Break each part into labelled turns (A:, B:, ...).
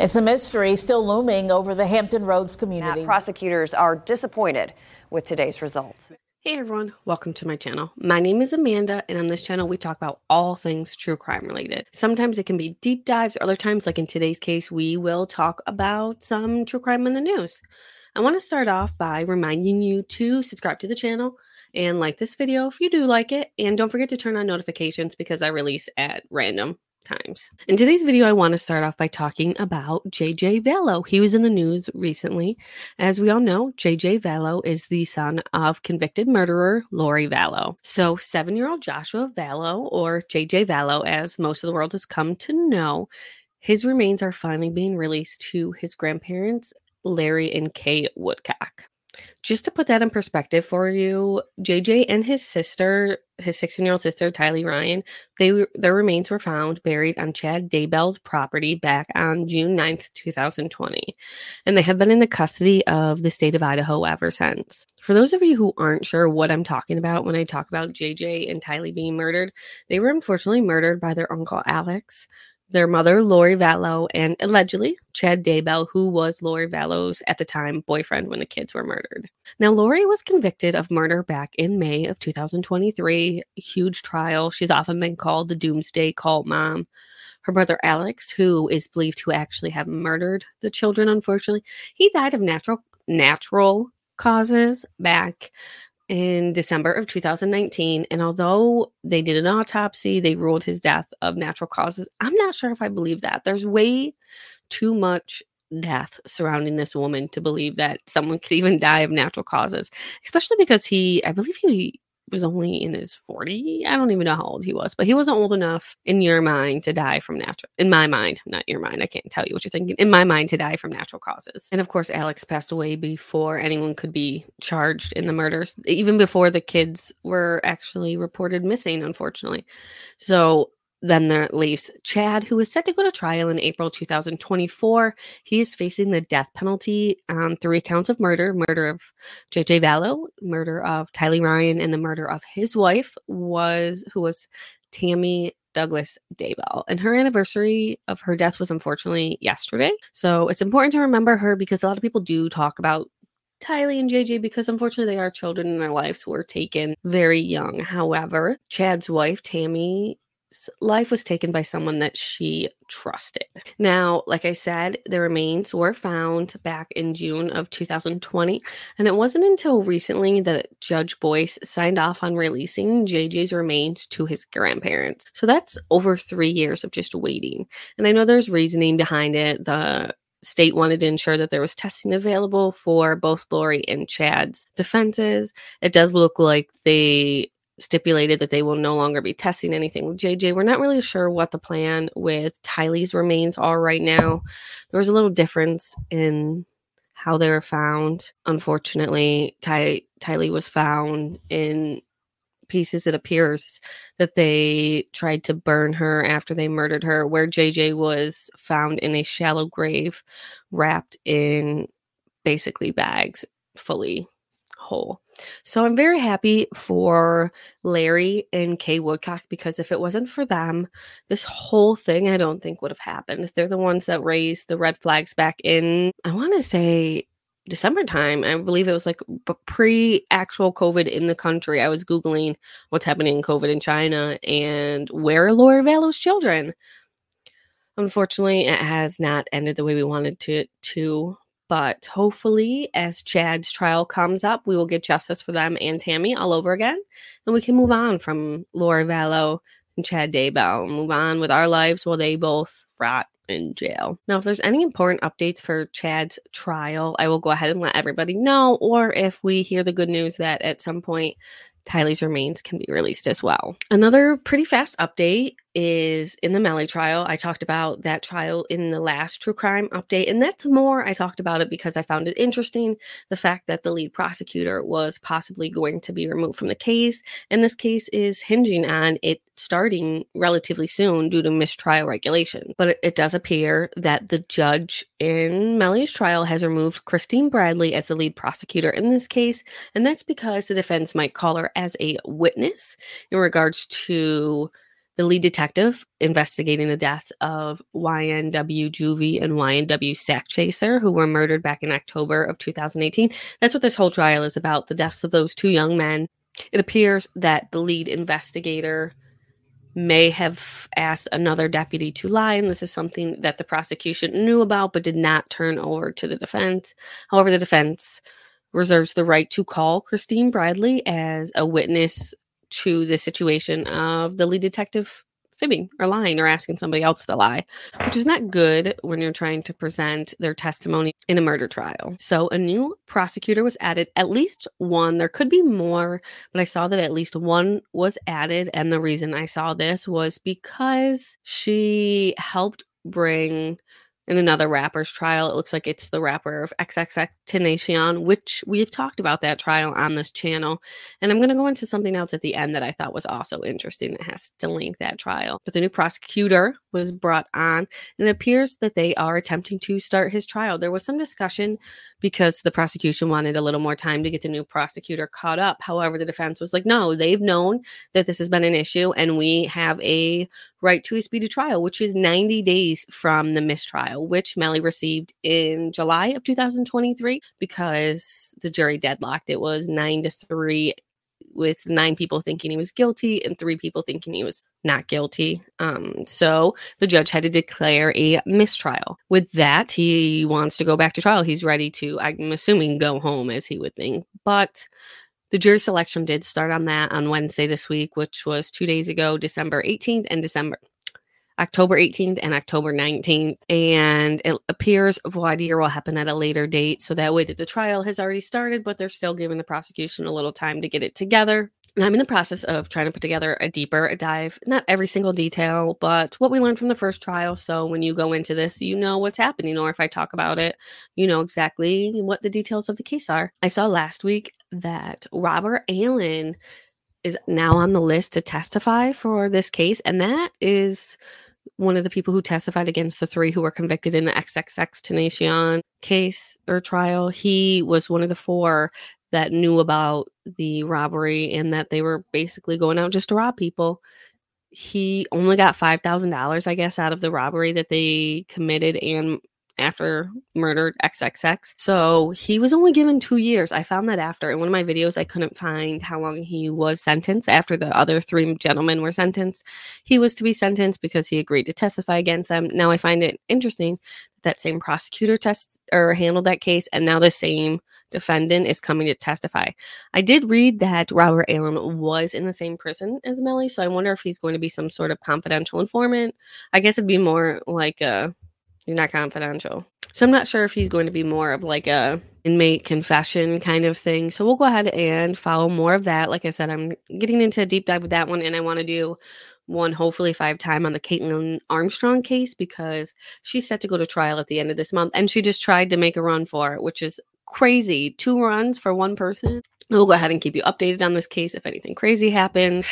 A: It's a mystery still looming over the Hampton Roads community.
B: Now, prosecutors are disappointed with today's results.
C: Hey everyone, welcome to my channel. My name is Amanda, and on this channel, we talk about all things true crime related. Sometimes it can be deep dives, other times, like in today's case, we will talk about some true crime in the news. I want to start off by reminding you to subscribe to the channel and like this video if you do like it, and don't forget to turn on notifications because I release at random times. In today's video, I want to start off by talking about JJ Vallow. He was in the news recently. As we all know, JJ Vallow is the son of convicted murderer Lori Vallow. So, seven year old Joshua Vallow, or JJ Vallow, as most of the world has come to know, his remains are finally being released to his grandparents, Larry and Kay Woodcock. Just to put that in perspective for you, JJ and his sister, his 16 year old sister, Tylee Ryan, they their remains were found buried on Chad Daybell's property back on June 9th, 2020. And they have been in the custody of the state of Idaho ever since. For those of you who aren't sure what I'm talking about when I talk about JJ and Tylee being murdered, they were unfortunately murdered by their uncle Alex, their mother, Lori Vallow, and allegedly Chad Daybell, who was Lori Vallow's at the time boyfriend when the kids were murdered. Now, Lori was convicted of murder back in May of 2023. Huge trial. She's often been called the Doomsday Cult Mom. Her brother Alex, who is believed to actually have murdered the children, unfortunately, he died of natural natural causes back in December of 2019. And although they did an autopsy, they ruled his death of natural causes. I'm not sure if I believe that. There's way too much death surrounding this woman to believe that someone could even die of natural causes, especially because he, I believe he was only in his 40. I don't even know how old he was, but he wasn't old enough in your mind to die from natural, in my mind, not your mind. I can't tell you what you're thinking. In my mind, to die from natural causes. And of course, Alex passed away before anyone could be charged in the murders, even before the kids were actually reported missing, unfortunately. So then there leaves Chad, who is set to go to trial in April 2024. He is facing the death penalty on three counts of murder murder of JJ Vallow, murder of Tylee Ryan, and the murder of his wife, was who was Tammy Douglas Daybell. And her anniversary of her death was unfortunately yesterday. So it's important to remember her because a lot of people do talk about Tylee and JJ because unfortunately they are children and their lives were taken very young. However, Chad's wife, Tammy, life was taken by someone that she trusted. Now, like I said, the remains were found back in June of 2020, and it wasn't until recently that Judge Boyce signed off on releasing JJ's remains to his grandparents. So that's over three years of just waiting. And I know there's reasoning behind it. The state wanted to ensure that there was testing available for both Lori and Chad's defenses. It does look like they stipulated that they will no longer be testing anything with JJ. We're not really sure what the plan with Tylee's remains are right now. There was a little difference in how they were found. Unfortunately, Ty- Tylee was found in pieces. It appears that they tried to burn her after they murdered her, where JJ was found in a shallow grave wrapped in basically bags fully whole. So I'm very happy for Larry and Kay Woodcock because if it wasn't for them, this whole thing I don't think would have happened. They're the ones that raised the red flags back in, I want to say December time. I believe it was like pre actual COVID in the country. I was Googling what's happening in COVID in China and where are Lori Vallow's children. Unfortunately, it has not ended the way we wanted to to but hopefully, as Chad's trial comes up, we will get justice for them and Tammy all over again. And we can move on from Laura Vallow and Chad Daybell and move on with our lives while they both rot in jail. Now, if there's any important updates for Chad's trial, I will go ahead and let everybody know. Or if we hear the good news that at some point Tylee's remains can be released as well. Another pretty fast update is in the Melly trial. I talked about that trial in the last true crime update, and that's more. I talked about it because I found it interesting the fact that the lead prosecutor was possibly going to be removed from the case, and this case is hinging on it starting relatively soon due to mistrial regulation. But it, does appear that the judge in Melly's trial has removed Christine Bradley as the lead prosecutor in this case, and that's because the defense might call her as a witness in regards to the lead detective investigating the deaths of YNW Juvie and YNW Sakchaser, who were murdered back in October of 2018. That's what this whole trial is about the deaths of those two young men. It appears that the lead investigator may have asked another deputy to lie, and this is something that the prosecution knew about but did not turn over to the defense. However, the defense reserves the right to call Christine Bradley as a witness to the situation of the lead detective fibbing or lying or asking somebody else to lie, which is not good when you're trying to present their testimony in a murder trial. So a new prosecutor was added, at least one. There could be more, but I saw that at least one was added. And the reason I saw this was because she helped bring in another rapper's trial. It looks like it's the rapper of XXX Tentacion, which we've talked about that trial on this channel. And I'm going to go into something else at the end that I thought was also interesting that has to link that trial. But the new prosecutor was brought on, and it appears that they are attempting to start his trial. There was some discussion because the prosecution wanted a little more time to get the new prosecutor caught up. However, the defense was like, no, they've known that this has been an issue, and we have a right to a speedy trial, which is 90 days from the mistrial, which Melly received in July of 2023 because the jury deadlocked. It was nine to three with nine people thinking he was guilty and three people thinking he was not guilty. Um, so the judge had to declare a mistrial. With that, he wants to go back to trial. He's ready to, I'm assuming, go home as he would think. But the jury selection did start on that on Wednesday this week, which was two days ago, December 18th and December October 18th and October 19th. And it appears voir dire will happen at a later date. So that way that the trial has already started, but they're still giving the prosecution a little time to get it together. And I'm in the process of trying to put together a deeper dive, not every single detail, but what we learned from the first trial. So when you go into this, you know what's happening, or if I talk about it, you know exactly what the details of the case are. I saw last week that Robert Allen is now on the list to testify for this case, and that is one of the people who testified against the three who were convicted in the XXXTentacion case or trial. He was one of the four that knew about the robbery and that they were basically going out just to rob people. He only got $5,000, I guess, out of the robbery that they committed and after murdered XXX. So he was only given two years. I found that after in one of my videos, I couldn't find how long he was sentenced after the other three gentlemen were sentenced. He was to be sentenced because he agreed to testify against them. Now I find it interesting that same prosecutor test or handled that case, and now the same defendant is coming to testify. I did read that Robert Allen was in the same prison as Melly, so I wonder if he's going to be some sort of confidential informant. I guess it'd be more like a Not confidential. So I'm not sure if he's going to be more of like a inmate confession kind of thing. So we'll go ahead and follow more of that. Like I said, I'm getting into a deep dive with that one and I want to do one hopefully five time on the Kaitlin Armstrong case because she's set to go to trial at the end of this month and she just tried to make a run for it, which is crazy. Two runs for one person. We'll go ahead and keep you updated on this case if anything crazy happens.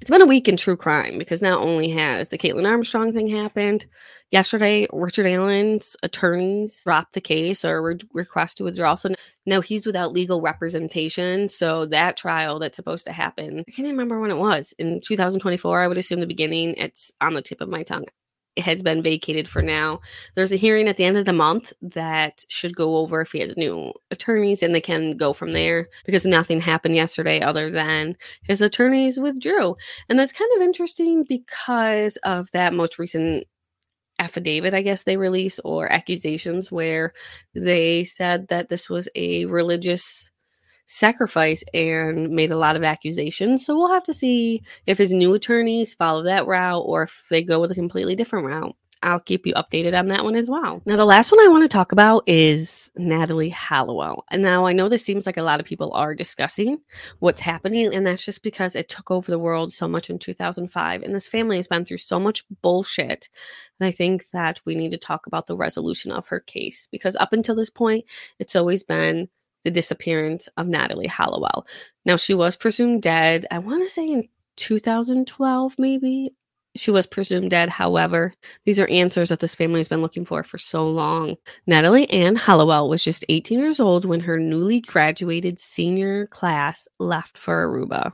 C: It's been a week in true crime because not only has the Kaitlin Armstrong thing happened, yesterday Richard Allen's attorneys dropped the case or re- request to withdraw. So now he's without legal representation. So that trial that's supposed to happen, I can't remember when it was in 2024. I would assume the beginning. It's on the tip of my tongue has been vacated for now. There's a hearing at the end of the month that should go over if he has new attorneys and they can go from there because nothing happened yesterday other than his attorneys withdrew. And that's kind of interesting because of that most recent affidavit, I guess they released, or accusations where they said that this was a religious sacrifice and made a lot of accusations. So we'll have to see if his new attorneys follow that route or if they go with a completely different route. I'll keep you updated on that one as well. Now, the last one I want to talk about is Natalee Holloway. And now I know this seems like a lot of people are discussing what's happening, and that's just because it took over the world so much in 2005. And this family has been through so much bullshit. And I think that we need to talk about the resolution of her case because up until this point, it's always been the disappearance of Natalee Holloway. Now, she was presumed dead, I want to say in 2012, maybe. She was presumed dead. However, these are answers that this family has been looking for for so long. Natalee Ann Holloway was just 18 years old when her newly graduated senior class left for Aruba.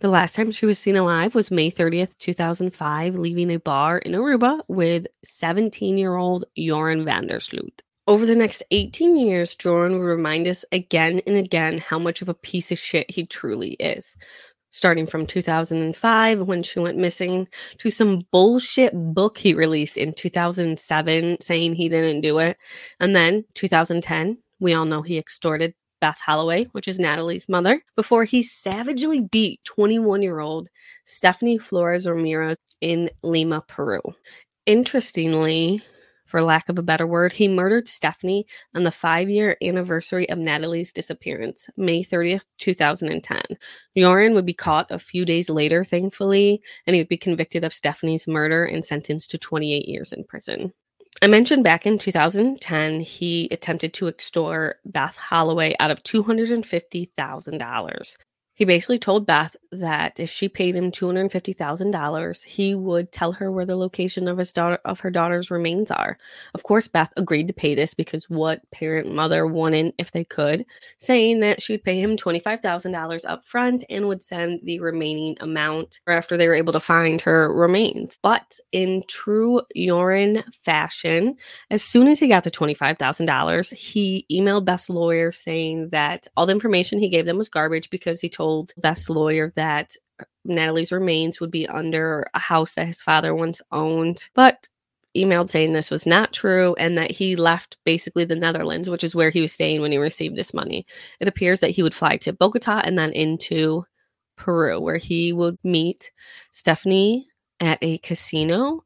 C: The last time she was seen alive was May 30th, 2005, leaving a bar in Aruba with 17 year old Joran van der Sloot. Over the next 18 years, Joran would remind us again and again how much of a piece of shit he truly is. Starting from 2005, when she went missing, to some bullshit book he released in 2007 saying he didn't do it. And then 2010, we all know he extorted Beth Holloway, which is Natalee's mother, before he savagely beat 21 year old Stephanie Flores Ramirez in Lima, Peru. Interestingly, for lack of a better word, he murdered Stephanie on the five year anniversary of Natalee's disappearance, May 30th, 2010. Joran would be caught a few days later, thankfully, and he would be convicted of Stephanie's murder and sentenced to 28 years in prison. I mentioned back in 2010, he attempted to extort Beth Holloway out of $250,000. He basically told Beth that if she paid him $250,000, he would tell her where the location of his daughter of her daughter's remains are. Of course, Beth agreed to pay this because what parent mother wouldn't if they could, saying that she would pay him $25,000 up front and would send the remaining amount after they were able to find her remains. But in true Joran fashion, as soon as he got the $25,000, he emailed Beth's lawyer saying that all the information he gave them was garbage because he told told Beth's lawyer that Natalee's remains would be under a house that his father once owned, but emailed saying this was not true and that he left basically the Netherlands, which is where he was staying when he received this money. It appears that he would fly to Bogota and then into Peru, where he would meet Stephanie at a casino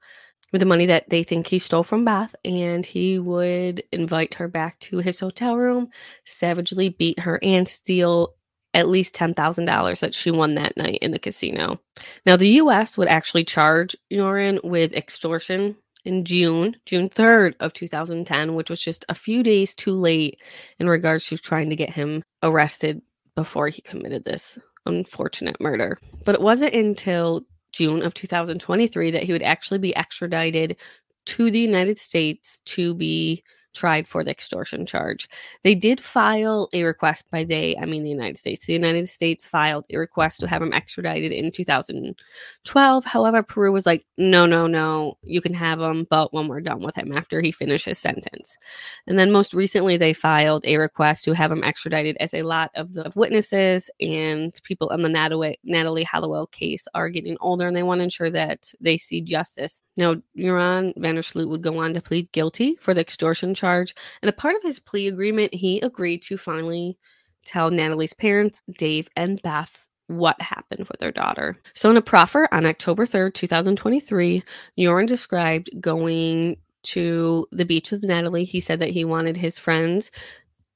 C: with the money that they think he stole from Beth, and he would invite her back to his hotel room, savagely beat her, and steal at least $10,000 that she won that night in the casino. Now, the US would actually charge Joran with extortion in June, June 3rd of 2010, which was just a few days too late in regards to trying to get him arrested before he committed this unfortunate murder. But it wasn't until June of 2023 that he would actually be extradited to the United States to be tried for the extortion charge. They did file a request by they, I mean the United States. The United States filed a request to have him extradited in 2012. However, Peru was like, no, no, no, you can have him, but when we're done with him after he finishes sentence. And then most recently, they filed a request to have him extradited as a lot of the witnesses and people in the Natalee, Holloway case are getting older and they want to ensure that they see justice. Now, Joran van der Sloot would go on to plead guilty for the extortion charge charge. And a part of his plea agreement, he agreed to finally tell Natalee's parents, Dave and Beth, what happened with their daughter. So, in a proffer on October 3rd, 2023, Joran described going to the beach with Natalee. He said that he wanted his friends,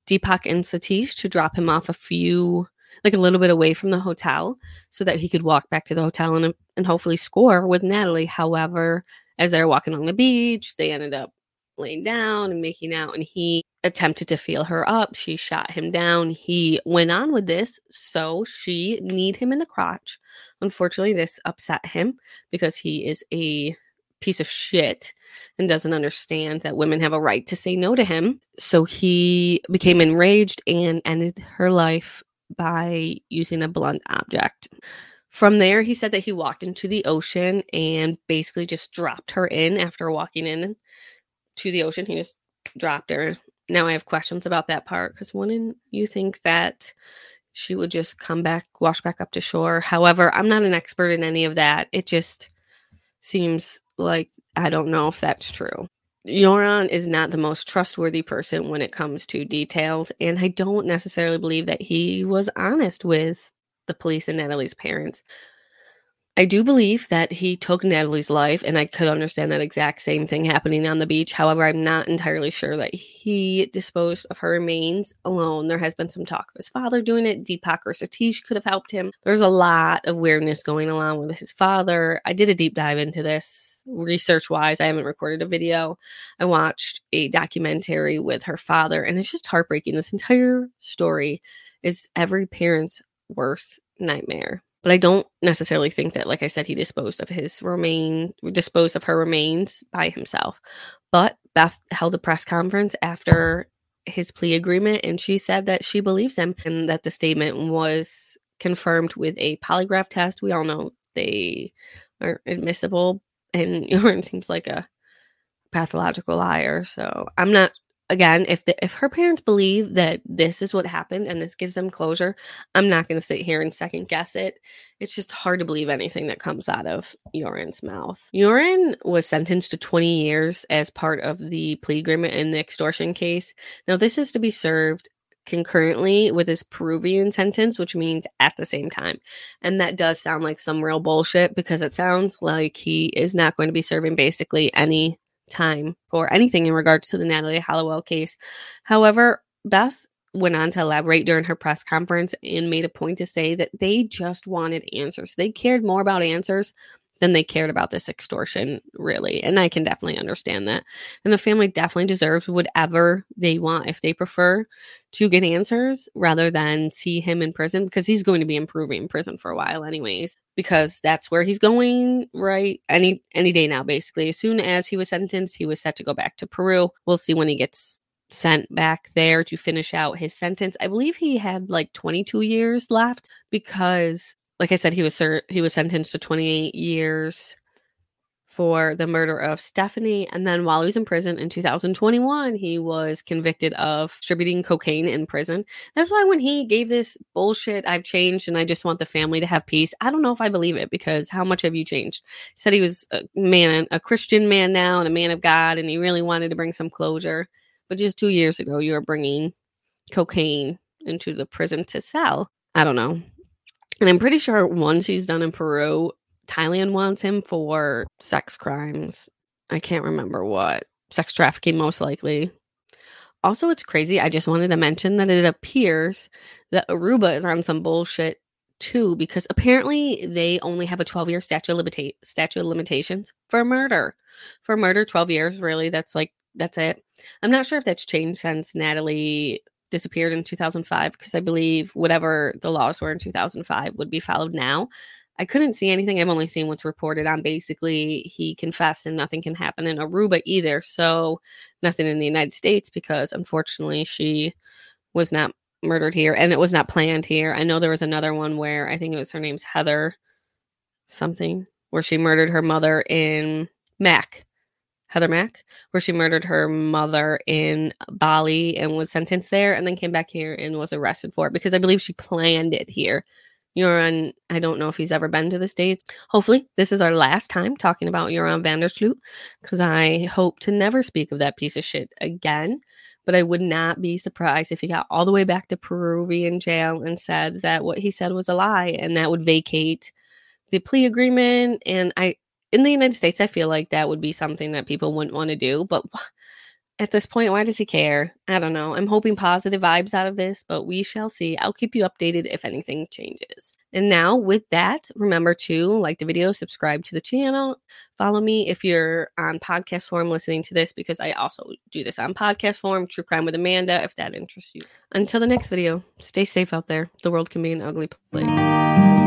C: Deepak and Satish, to drop him off a few, like a little bit away from the hotel so that he could walk back to the hotel and, and hopefully score with Natalee. However, as they were walking on the beach, they ended up laying down and making out, and he attempted to feel her up. She shot him down. He went on with this, so she kneed him in the crotch. Unfortunately, this upset him because he is a piece of shit and doesn't understand that women have a right to say no to him. So he became enraged and ended her life by using a blunt object. From there, he said that he walked into the ocean and basically just dropped her in after walking in to the ocean. He just dropped her. Now I have questions about that part because wouldn't you think that she would just come back, wash back up to shore? However, I'm not an expert in any of that. It just seems like I don't know if that's true. Joran is not the most trustworthy person when it comes to details, and I don't necessarily believe that he was honest with the police and Natalee's parents. I do believe that he took Natalee's life, and I could understand that exact same thing happening on the beach. However, I'm not entirely sure that he disposed of her remains alone. There has been some talk of his father doing it. Deepak or Satish could have helped him. There's a lot of weirdness going along with his father. I did a deep dive into this research wise. I haven't recorded a video. I watched a documentary with her father, and it's just heartbreaking. This entire story is every parent's worst nightmare but I don't necessarily think that, like I said, he disposed of his remain, disposed of her remains by himself. But Beth held a press conference after his plea agreement, and she said that she believes him and that the statement was confirmed with a polygraph test. We all know they are admissible, and Joran seems like a pathological liar. So I'm not again, if the, if her parents believe that this is what happened and this gives them closure, I'm not going to sit here and second guess it. It's just hard to believe anything that comes out of Joran's mouth. Joran was sentenced to 20 years as part of the plea agreement in the extortion case. Now, this is to be served concurrently with his Peruvian sentence, which means at the same time. And that does sound like some real bullshit because it sounds like he is not going to be serving basically any time for anything in regards to the Natalee Holloway case. However, Beth went on to elaborate during her press conference and made a point to say that they just wanted answers. They cared more about answers than they cared about this extortion, really. And I can definitely understand that. And the family definitely deserves whatever they want if they prefer to get answers rather than see him in prison because he's going to be improving in prison for a while anyways because that's where he's going right any any day now basically as soon as he was sentenced he was set to go back to Peru we'll see when he gets sent back there to finish out his sentence i believe he had like 22 years left because like I said, he was ser- he was sentenced to 28 years for the murder of Stephanie. And then while he was in prison in 2021, he was convicted of distributing cocaine in prison. That's why when he gave this bullshit, I've changed and I just want the family to have peace. I don't know if I believe it because how much have you changed? He said he was a man, a Christian man now and a man of God, and he really wanted to bring some closure. But just two years ago, you were bringing cocaine into the prison to sell. I don't know. And I'm pretty sure once he's done in Peru, Thailand wants him for sex crimes. I can't remember what. Sex trafficking, most likely. Also, it's crazy. I just wanted to mention that it appears that Aruba is on some bullshit too, because apparently they only have a 12 year statute, limita- statute of limitations for murder. For murder, 12 years, really. That's like, that's it. I'm not sure if that's changed since Natalee disappeared in 2005 because I believe whatever the laws were in 2005 would be followed now. I couldn't see anything. I've only seen what's reported on. Basically, he confessed and nothing can happen in Aruba either. So, nothing in the United States because unfortunately she was not murdered here and it was not planned here. I know there was another one where I think it was her name's Heather something where she murdered her mother in Mac Heather Mack, where she murdered her mother in Bali and was sentenced there and then came back here and was arrested for it because I believe she planned it here. Joran, I don't know if he's ever been to the States. Hopefully, this is our last time talking about Joran van der Sloot because I hope to never speak of that piece of shit again. But I would not be surprised if he got all the way back to Peruvian jail and said that what he said was a lie and that would vacate the plea agreement. And I, in the United States, I feel like that would be something that people wouldn't want to do. But at this point, why does he care? I don't know. I'm hoping positive vibes out of this, but we shall see. I'll keep you updated if anything changes. And now, with that, remember to like the video, subscribe to the channel, follow me if you're on podcast form listening to this, because I also do this on podcast form, True Crime with Amanda, if that interests you. Until the next video, stay safe out there. The world can be an ugly place.